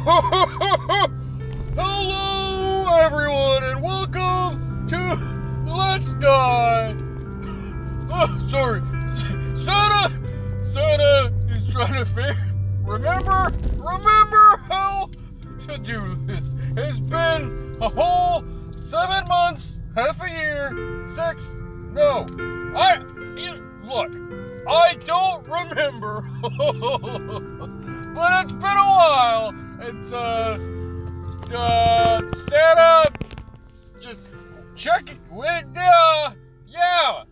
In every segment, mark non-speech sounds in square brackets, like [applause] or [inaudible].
[laughs] Hello, everyone, and welcome to Let's Die. [laughs] Oh, sorry, Santa. Santa is trying to figure. Remember, remember how to do this. It's been a whole seven months, half a year, six. No, I. You, look, I don't remember, [laughs] but it's been a while. It's uh, uh, Santa. Just check it. Wait, uh, yeah.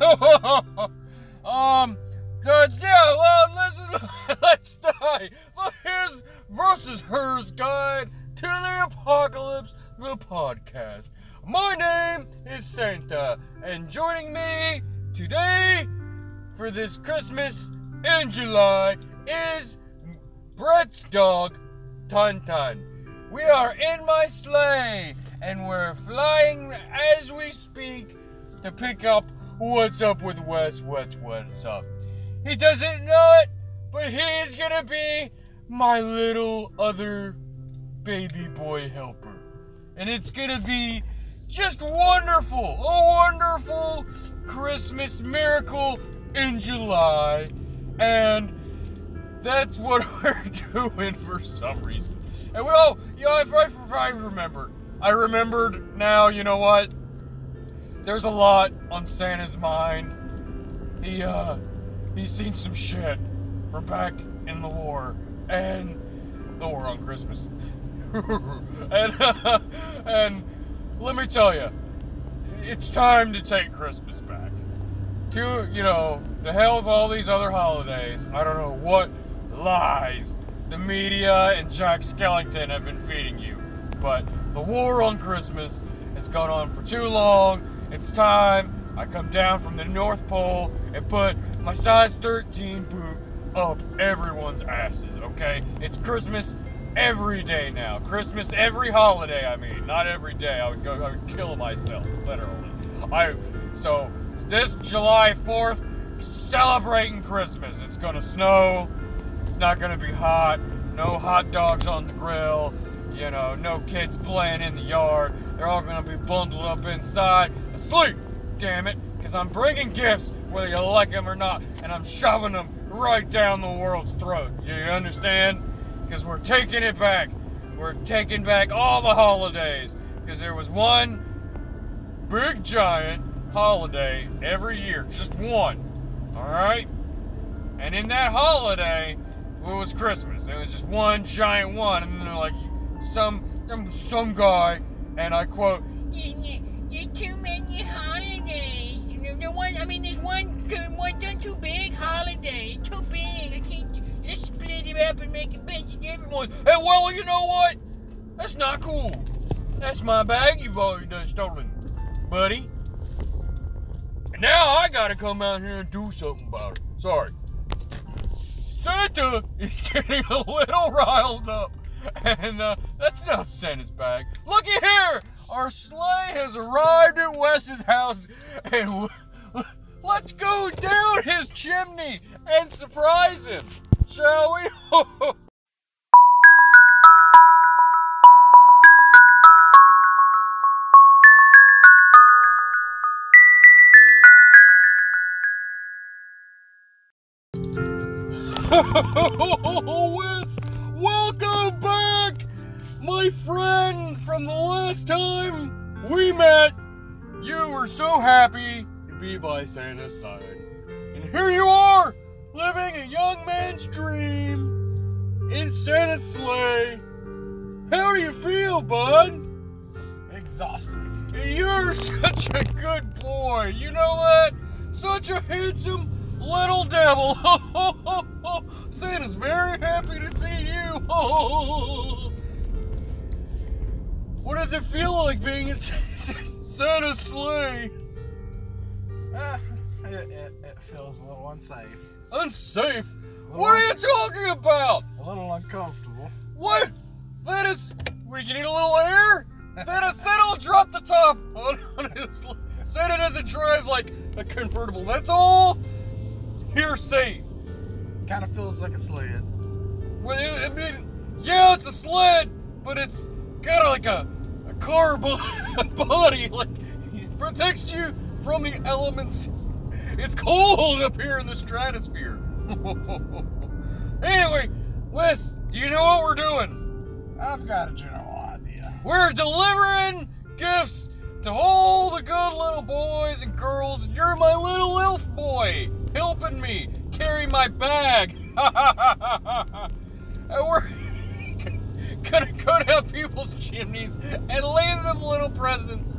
[laughs] um. Uh, yeah, well, this is [laughs] Let's Die, the His versus Hers Guide to the Apocalypse, the podcast. My name is Santa, and joining me today for this Christmas in July is Brett's dog, Tantan. We are in my sleigh, and we're flying as we speak to pick up what's up with Wes. What's what's up? He doesn't know it, but he's gonna be my little other baby boy helper. And it's gonna be just wonderful. A wonderful Christmas miracle in July. And that's what [laughs] we're doing for some reason. And we oh, yeah, if I, if I remember, I remembered now, you know what? There's a lot on Santa's mind. He, uh, he's seen some shit from back in the war and the war on Christmas. [laughs] and uh, [laughs] and let me tell you, it's time to take Christmas back. To you know, the hell with all these other holidays. I don't know what lies the media and Jack Skellington have been feeding you, but the war on Christmas has gone on for too long. It's time I come down from the North Pole and put my size 13 boot up everyone's asses, okay? It's Christmas every day now. Christmas every holiday, I mean. Not every day. I would go I would kill myself, literally. I so this July 4th, celebrating Christmas. It's gonna snow. It's not gonna be hot. No hot dogs on the grill. You know, no kids playing in the yard. They're all gonna be bundled up inside, asleep damn it, because I'm bringing gifts whether you like them or not, and I'm shoving them right down the world's throat. You understand? Because we're taking it back. We're taking back all the holidays. Because there was one big giant holiday every year, just one. Alright? And in that holiday, it was Christmas. It was just one giant one, and then they're like, some some some guy, and I quote, there's too many holidays. The one, I mean, there's one, one, one too big holiday. Too big. I can't just split it up and make a bunch of different ones. Hey, well, you know what? That's not cool. That's my bag you've already done stolen, buddy. And now I gotta come out here and do something about it. Sorry. Santa is getting a little riled up. And uh, that's not Santa's bag. Looky here! Our sleigh has arrived at Wes's house, and let's go down his chimney and surprise him, shall we? [laughs] Wes, welcome back, my friend from the last time we met. You were so happy to be by Santa's side. And here you are, living a young man's dream in Santa's sleigh. How do you feel, bud? Exhausted. You're [laughs] such a good boy. You know that? Such a handsome little devil. [laughs] Santa's very happy to see you. [laughs] what does it feel like being in [laughs] Santa's sleigh? Uh, it, it, it feels a little unsafe. Unsafe? What are you talking about? A little uncomfortable. What? That is. We need a little air? Santa, Santa drop the top [laughs] on his. Santa doesn't drive like a convertible. That's all hearsay. Kind of feels like a sled. Well, I mean, yeah, it's a sled, but it's kind of like a, a car [laughs] body, like it protects you from the elements. It's cold up here in the stratosphere. [laughs] anyway, Wes, do you know what we're doing? I've got a general idea. We're delivering gifts to all the good little boys and girls, and you're my little elf boy helping me carry my bag. [laughs] and we're [laughs] gonna go down people's chimneys and leave them little presents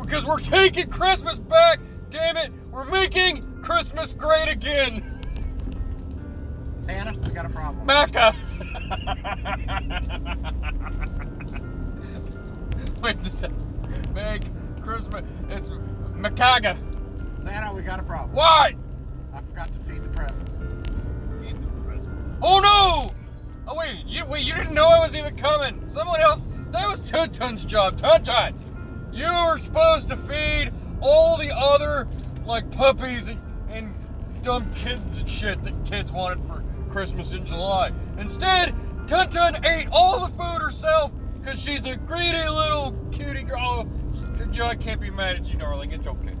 because we're taking Christmas back. Damn it, we're making Christmas great again. Santa, we got a problem. Mecca. Uh, [laughs] Wait, does that make Christmas? It's Macaga. Santa, we got a problem. What? I forgot to feed the presents. Oh no! Oh wait, you wait, you didn't know I was even coming. Someone else. That was Tuntun's job. Tuntun, you were supposed to feed all the other like puppies and, and dumb kids and shit that kids wanted for Christmas in July. Instead, Tuntun ate all the food herself because she's a greedy little cutie girl. Oh, you know, I can't be mad at you, darling. It's okay.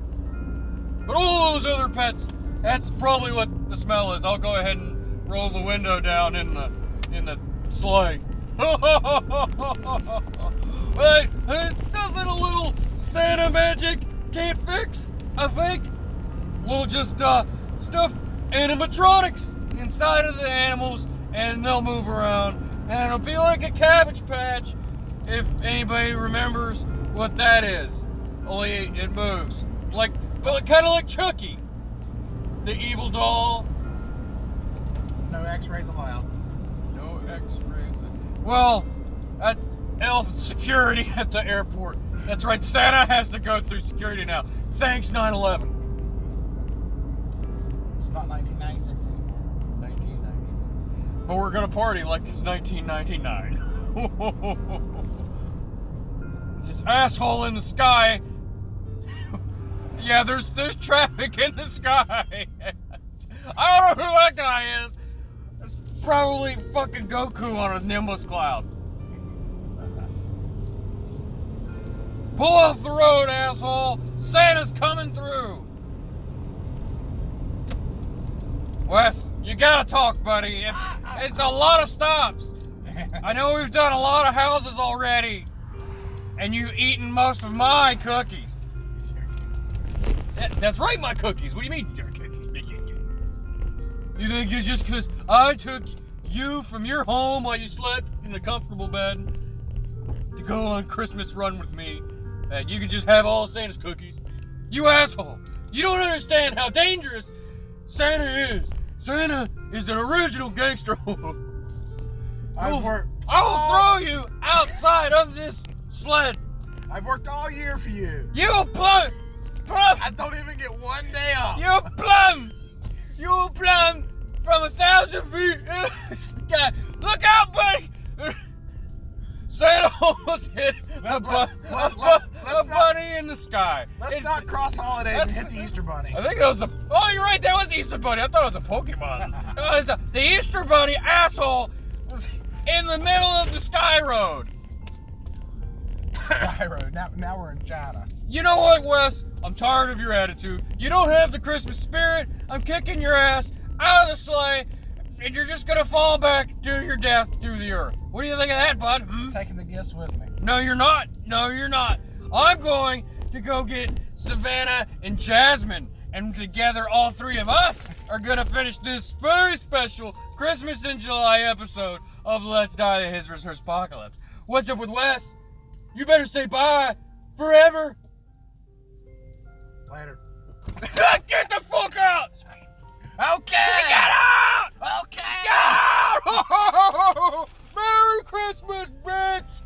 But all those other pets, that's probably what the smell is. I'll go ahead and roll the window down in the in the sleigh. [laughs] but it's nothing a little Santa magic can't fix. I think we'll just uh, stuff animatronics inside of the animals, and they'll move around, and it'll be like a cabbage patch. If anybody remembers what that is, only it moves like, kind of like Chucky, the evil doll. No X-rays allowed. No X-rays. Well, at health security [laughs] at the airport. That's right. Santa has to go through security now. Thanks 9/11. It's not 1996 anymore. 1990s. But we're gonna party like it's 1999. [laughs] this asshole in the sky. [laughs] yeah, there's there's traffic in the sky. I don't know who that guy is. It's probably fucking Goku on a Nimbus cloud. Pull off the road, asshole! Santa's coming through! Wes, you gotta talk, buddy. It's, it's a lot of stops. I know we've done a lot of houses already, and you've eaten most of my cookies. That- that's right, my cookies. What do you mean? You think it's just because I took you from your home while you slept in a comfortable bed to go on Christmas run with me, that you can just have all Santa's cookies? You asshole! You don't understand how dangerous Santa is. Santa is an original gangster. [laughs] I've I'll, worked. I'll throw you outside of this sled. I've worked all year for you. You plum, plum, I don't even get one day off. you plum, you plum from a thousand feet in the sky. Look out, buddy! Santa almost hit a, bu- let- a, let- bu- let's- a let's not- bunny in the sky. Let's It's- not cross holidays and hit the Easter Bunny. I think that was a. Oh, you're right. That was Easter Bunny. I thought it was a Pokemon. [laughs] Was a- the Easter Bunny asshole was in the middle of the Sky Road. Sky Road. Now, now we're in China. You know what, Wes? I'm tired of your attitude. You don't have the Christmas spirit. I'm kicking your ass out of the sleigh, and you're just gonna fall back to your death through the earth. What do you think of that, bud? Hmm? Taking the gifts with me. No, you're not. No, you're not. I'm going to go get Savannah and Jasmine. And together, all three of us are to finish this very special Christmas in July episode of Let's Die the His Research Apocalypse. What's up with Wes? You better say bye forever. Later. [laughs] Get the fuck out! Okay. Get out! Okay. Get out! [laughs] Merry Christmas, bitch!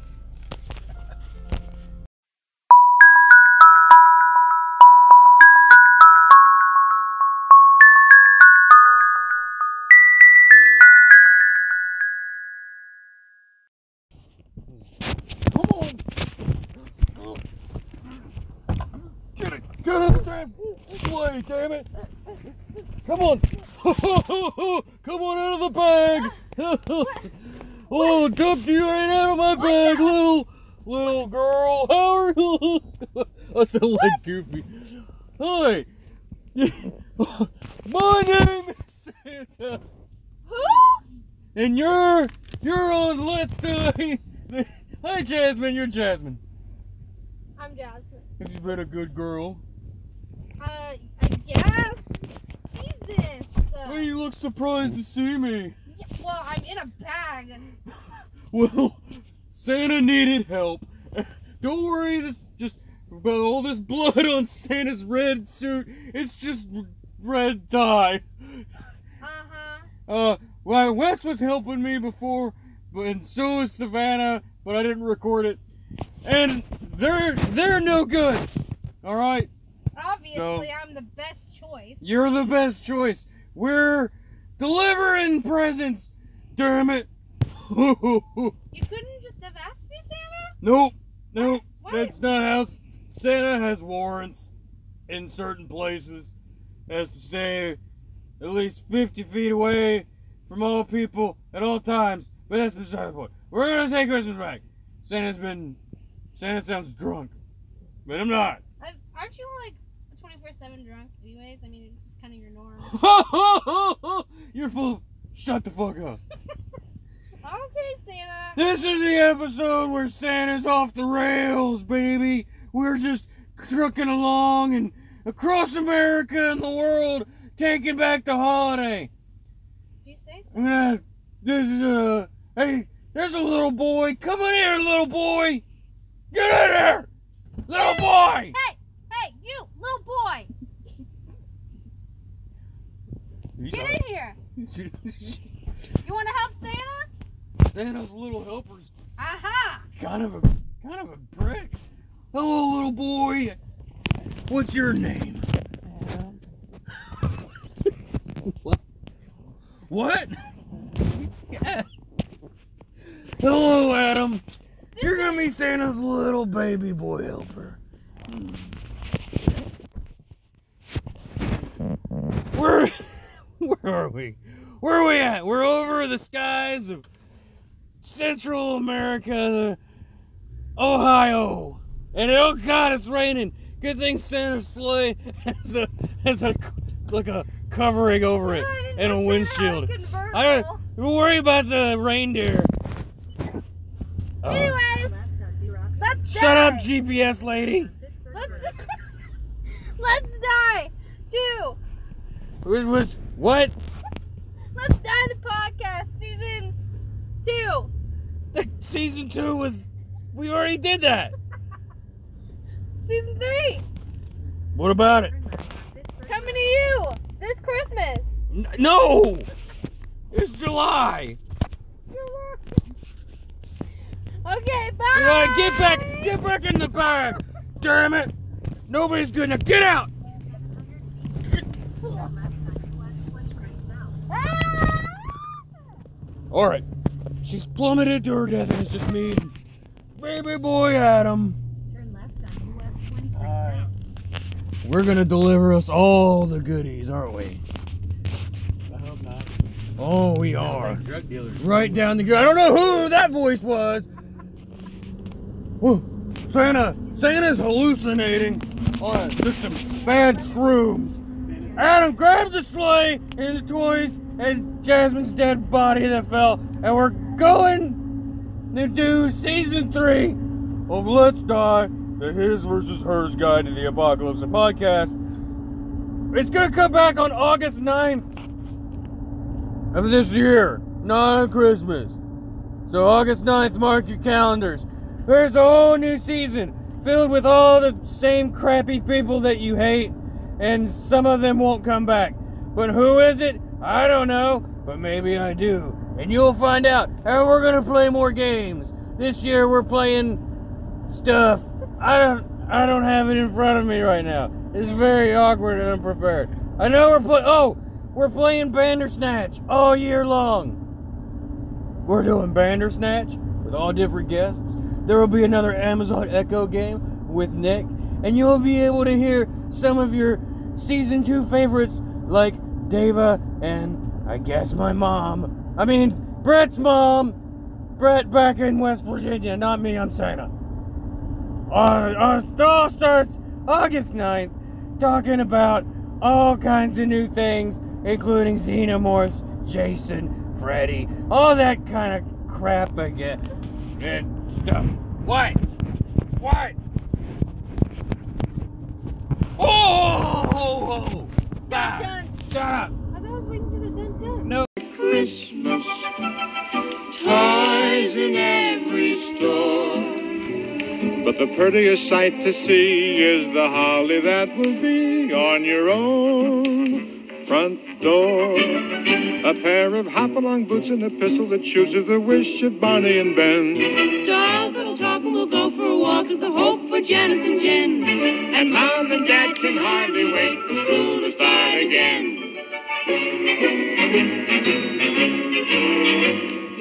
Come on! Get it! Get in the damn sleigh, damn it! Come on! [laughs] Come on out of the bag! [laughs] Oh, dumped you right out of my bag, little little girl. [laughs] How are you? I sound like Goofy. Hi. My name is Santa, Who? and you're you're on Let's Die. Hi, Jasmine. You're Jasmine. I'm Jasmine. Have you been a good girl? Uh, I guess. Jesus. Uh, you look surprised to see me? yeah, well, I'm in a bag. [laughs] Well, Santa needed help. [laughs] Don't worry, this just about all this blood on Santa's red suit. It's just red dye. Uh huh. Uh, well, Wes was helping me before, but and so is Savannah, but I didn't record it. And they're they're no good. All right, Obviously, I'm the best choice. you're the best choice. We're delivering presents. Damn it. [laughs] You couldn't just have asked me, Santa? Nope, nope. What? That's not how Santa has warrants in certain places. Has to stay at least 50 feet away from all people at all times. But that's beside the point. We're gonna take Christmas back. Santa's been. Santa sounds drunk, but I'm not. I, aren't you like 24 7 drunk, anyways? I mean, it's kind of your norm. You're full. Of, shut the fuck up. [laughs] okay, Santa. This is the episode where Santa's off the rails, baby. We're just trucking along and across America and the world, taking back the holiday. If you say so. I'm gonna. This is a. Hey, there's a little boy. Come on in here, little boy. Get in here, little boy. Hey, hey, you, little boy, get in here. [laughs] You want to help Santa? Santa's little helper's Aha! kind of a kind of a prick. Hello, little boy. What's your name? Adam What? What? Yeah. [laughs] Hello, Adam. You're gonna be Santa's little baby boy helper. Where, where are we? Where are we at? We're over the skies of Central America, the Ohio. And oh god, it's raining. Good thing Santa's sleigh has a has a like a covering over it didn't and a windshield. I don't don't worry about the reindeer. Oh. Anyways, let's Shut die. up, GPS lady. Let's [laughs] let's die. Two. What? Let's die. The podcast season two. [laughs] Season two was. We already did that. [laughs] Season three. What about it? Coming to you this Christmas. N- no! It's July! Okay, bye. Get back! Get back in the bag! Damn it! Nobody's gonna get out! Alright. She's plummeted to her death and it's just me and baby boy Adam. Turn left on US 23 south. We're gonna deliver us all the goodies, aren't we? I hope not. Oh, we are. Drug dealers. Right down the. I don't know who that voice was. Whoa, Santa, Santa's hallucinating. Oh, I took some bad shrooms. Adam, grab the sleigh and the toys and Jasmine's dead body that fell, and we're going to do season three of Let's Die, the His versus Hers Guide to the Apocalypse and podcast. It's gonna come back on August 9th of this year, not on Christmas. So August 9th, mark your calendars. There's a whole new season filled with all the same crappy people that you hate, and some of them won't come back. But who is it? I don't know, but maybe I do. And you'll find out. And we're gonna play more games. This year we're playing stuff. I don't I don't have it in front of me right now. It's very awkward and unprepared. I know we're playing oh, we're playing Bandersnatch all year long. We're doing Bandersnatch with all different guests. There will be another Amazon Echo game with Nick, and you'll be able to hear some of your season two favorites like Deva and I guess my mom. I mean Brett's mom Brett back in West Virginia, not me, I'm Santa. It all starts August 9th, talking about all kinds of new things, including Xenomorphs, Jason, Freddy, all that kind of crap again. And stuff. What? What? Whoa! Oh, Whoa! Shut up! I thought I was waiting for the dun dun. No. Christmas toys in every store. But the prettiest sight to see is the holly that will be on your own front door. A pair of hop-along boots and a pistol that chooses the wish of Barney and Ben. Dolls that'll talk and we'll go for a walk is the hope for Janice and Jen. And Mom and Dad can hardly wait for school to start again.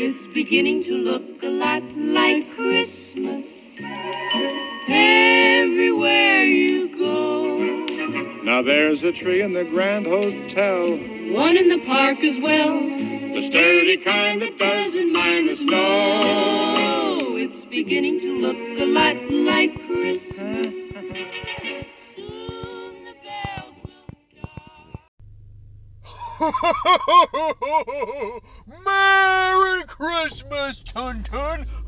It's beginning to look a lot like Christmas. Everywhere you go. Now there's a tree in the Grand Hotel. One in the park as well. The sturdy kind that doesn't mind the snow. It's beginning to look a lot like [laughs] Merry Christmas, Tun!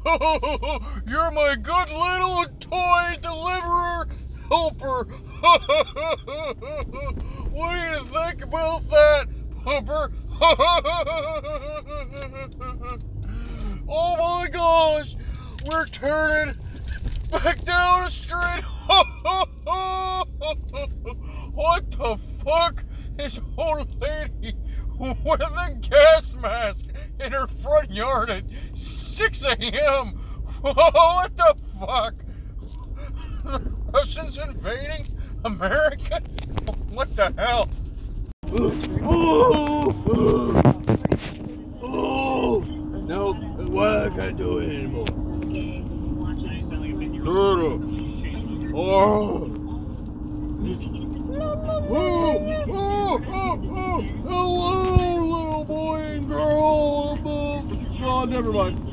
[laughs] You're my good little toy deliverer helper! [laughs] what do you think about that, Pumper? oh my gosh! We're turning back down the street! what the fuck is old lady with a gas mask in her front yard at 6 a.m.? Oh, what the fuck? The Russians invading America? What the hell? No, why I can't do it anymore? Turtle. Oh. Oh, oh, oh, oh, hello, little boy and girl. Uh, oh, never mind.